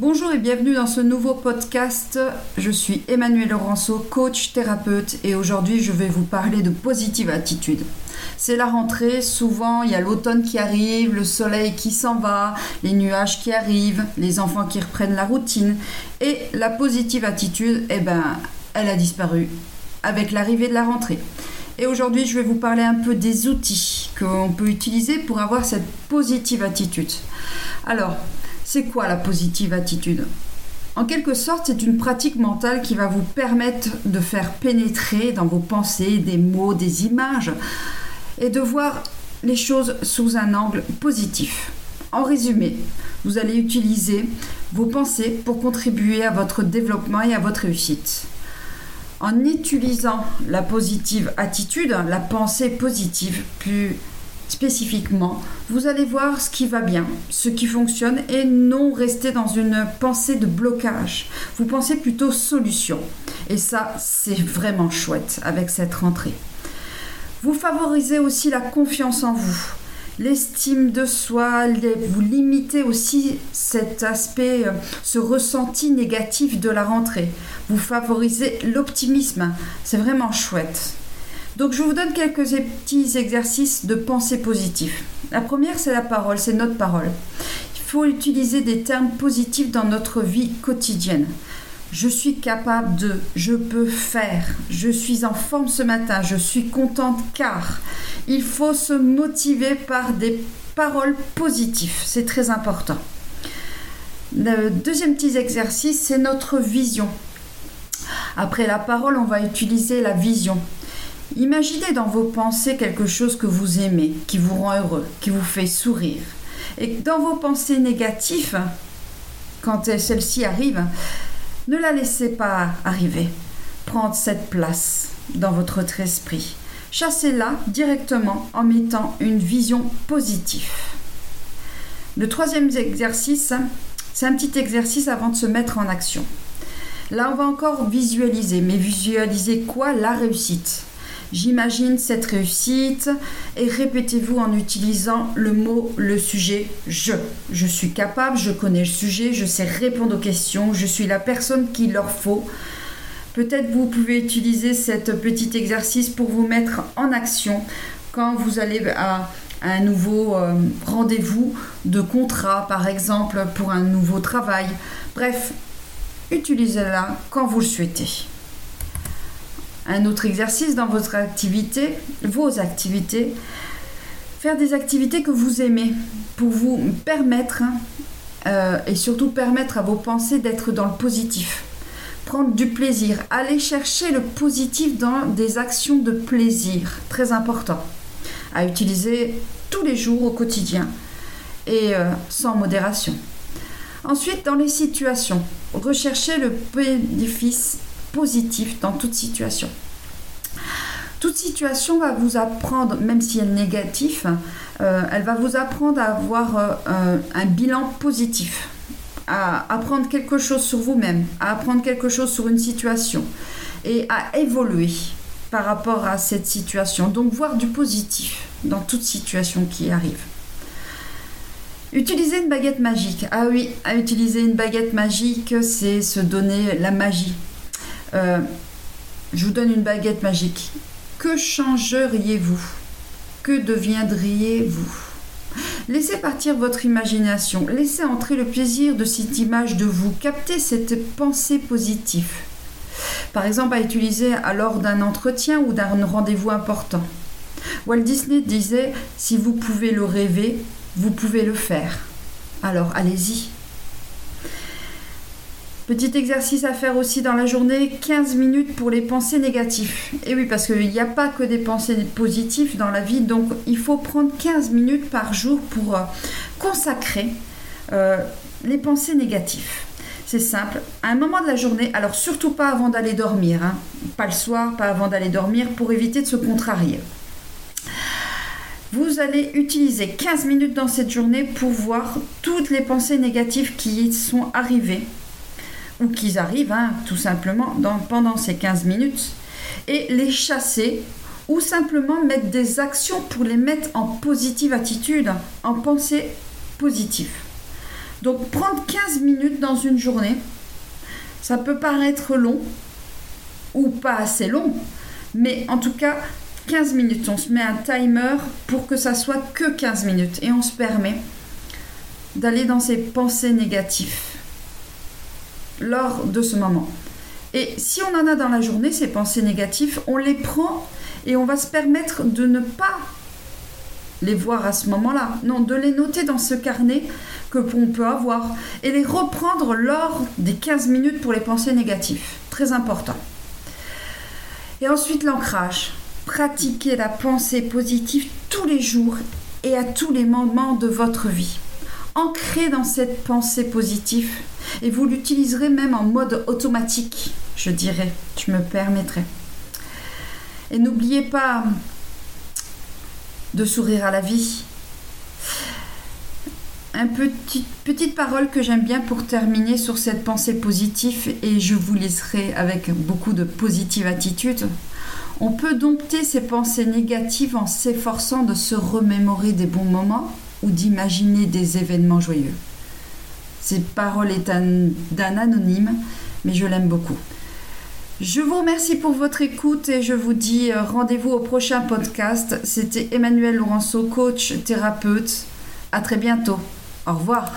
Bonjour et bienvenue dans ce nouveau podcast. Je suis Emmanuel Laurenceau, coach thérapeute et aujourd'hui je vais vous parler de positive attitude. C'est la rentrée, souvent il y a l'automne qui arrive, le soleil qui s'en va, les nuages qui arrivent, les enfants qui reprennent la routine et la positive attitude, eh ben, elle a disparu avec l'arrivée de la rentrée. Et aujourd'hui, je vais vous parler un peu des outils qu'on peut utiliser pour avoir cette positive attitude. Alors, c'est quoi la positive attitude? En quelque sorte, c'est une pratique mentale qui va vous permettre de faire pénétrer dans vos pensées des mots, des images et de voir les choses sous un angle positif. En résumé, vous allez utiliser vos pensées pour contribuer à votre développement et à votre réussite. En utilisant la positive attitude, la pensée positive, plus spécifiquement, vous allez voir ce qui va bien, ce qui fonctionne et non rester dans une pensée de blocage. Vous pensez plutôt solution. Et ça, c'est vraiment chouette avec cette rentrée. Vous favorisez aussi la confiance en vous, l'estime de soi, vous limitez aussi cet aspect, euh, ce ressenti négatif de la rentrée. Vous favorisez l'optimisme, c'est vraiment chouette. Donc je vous donne quelques petits exercices de pensée positive. La première, c'est la parole, c'est notre parole. Il faut utiliser des termes positifs dans notre vie quotidienne. Je suis capable de, je peux faire, je suis en forme ce matin, je suis contente car. Il faut se motiver par des paroles positives, c'est très important. Le deuxième petit exercice, c'est notre vision. Après la parole, on va utiliser la vision. Imaginez dans vos pensées quelque chose que vous aimez, qui vous rend heureux, qui vous fait sourire. Et dans vos pensées négatives, quand celles-ci arrivent, ne la laissez pas arriver. Prendre cette place dans votre esprit. Chassez-la directement en mettant une vision positive. Le troisième exercice, c'est un petit exercice avant de se mettre en action. Là, on va encore visualiser. Mais visualiser quoi? La réussite. J'imagine cette réussite et répétez-vous en utilisant le mot, le sujet je. Je suis capable, je connais le sujet, je sais répondre aux questions, je suis la personne qu'il leur faut. Peut-être vous pouvez utiliser cet petit exercice pour vous mettre en action quand vous allez à un nouveau euh, rendez-vous de contrat, par exemple, pour un nouveau travail. Bref, utilisez-la quand vous le souhaitez un autre exercice dans votre activité, vos activités. Faire des activités que vous aimez pour vous permettre euh, et surtout permettre à vos pensées d'être dans le positif. Prendre du plaisir, aller chercher le positif dans des actions de plaisir, très important, à utiliser tous les jours au quotidien et euh, sans modération. Ensuite, dans les situations, rechercher le bénéfice positif dans toute situation. Toute situation va vous apprendre, même si elle est négative, euh, elle va vous apprendre à avoir euh, un bilan positif, à apprendre quelque chose sur vous-même, à apprendre quelque chose sur une situation et à évoluer par rapport à cette situation. Donc voir du positif dans toute situation qui arrive. Utiliser une baguette magique. Ah oui, à utiliser une baguette magique, c'est se donner la magie euh, je vous donne une baguette magique. Que changeriez-vous? Que deviendriez-vous? Laissez partir votre imagination, laissez entrer le plaisir de cette image de vous, captez cette pensée positive. Par exemple, à utiliser lors d'un entretien ou d'un rendez-vous important. Walt Disney disait, si vous pouvez le rêver, vous pouvez le faire. Alors allez-y. Petit exercice à faire aussi dans la journée, 15 minutes pour les pensées négatives. Et oui, parce qu'il n'y a pas que des pensées positives dans la vie, donc il faut prendre 15 minutes par jour pour euh, consacrer euh, les pensées négatives. C'est simple, à un moment de la journée, alors surtout pas avant d'aller dormir, hein. pas le soir, pas avant d'aller dormir, pour éviter de se contrarier. Vous allez utiliser 15 minutes dans cette journée pour voir toutes les pensées négatives qui sont arrivées ou qu'ils arrivent hein, tout simplement pendant ces 15 minutes et les chasser ou simplement mettre des actions pour les mettre en positive attitude, en pensée positive. Donc prendre 15 minutes dans une journée, ça peut paraître long ou pas assez long, mais en tout cas 15 minutes. On se met un timer pour que ça soit que 15 minutes et on se permet d'aller dans ces pensées négatives lors de ce moment. Et si on en a dans la journée, ces pensées négatives, on les prend et on va se permettre de ne pas les voir à ce moment-là. Non, de les noter dans ce carnet que l'on peut avoir et les reprendre lors des 15 minutes pour les pensées négatives. Très important. Et ensuite l'ancrage. Pratiquez la pensée positive tous les jours et à tous les moments de votre vie. Ancrez dans cette pensée positive et vous l'utiliserez même en mode automatique, je dirais, je me permettrai. Et n'oubliez pas de sourire à la vie. Un petit, petite parole que j'aime bien pour terminer sur cette pensée positive et je vous laisserai avec beaucoup de positive attitude. On peut dompter ces pensées négatives en s'efforçant de se remémorer des bons moments ou d'imaginer des événements joyeux. Cette parole est d'un anonyme, mais je l'aime beaucoup. Je vous remercie pour votre écoute et je vous dis euh, rendez-vous au prochain podcast. C'était Emmanuel Laurenceau, coach, thérapeute. À très bientôt. Au revoir.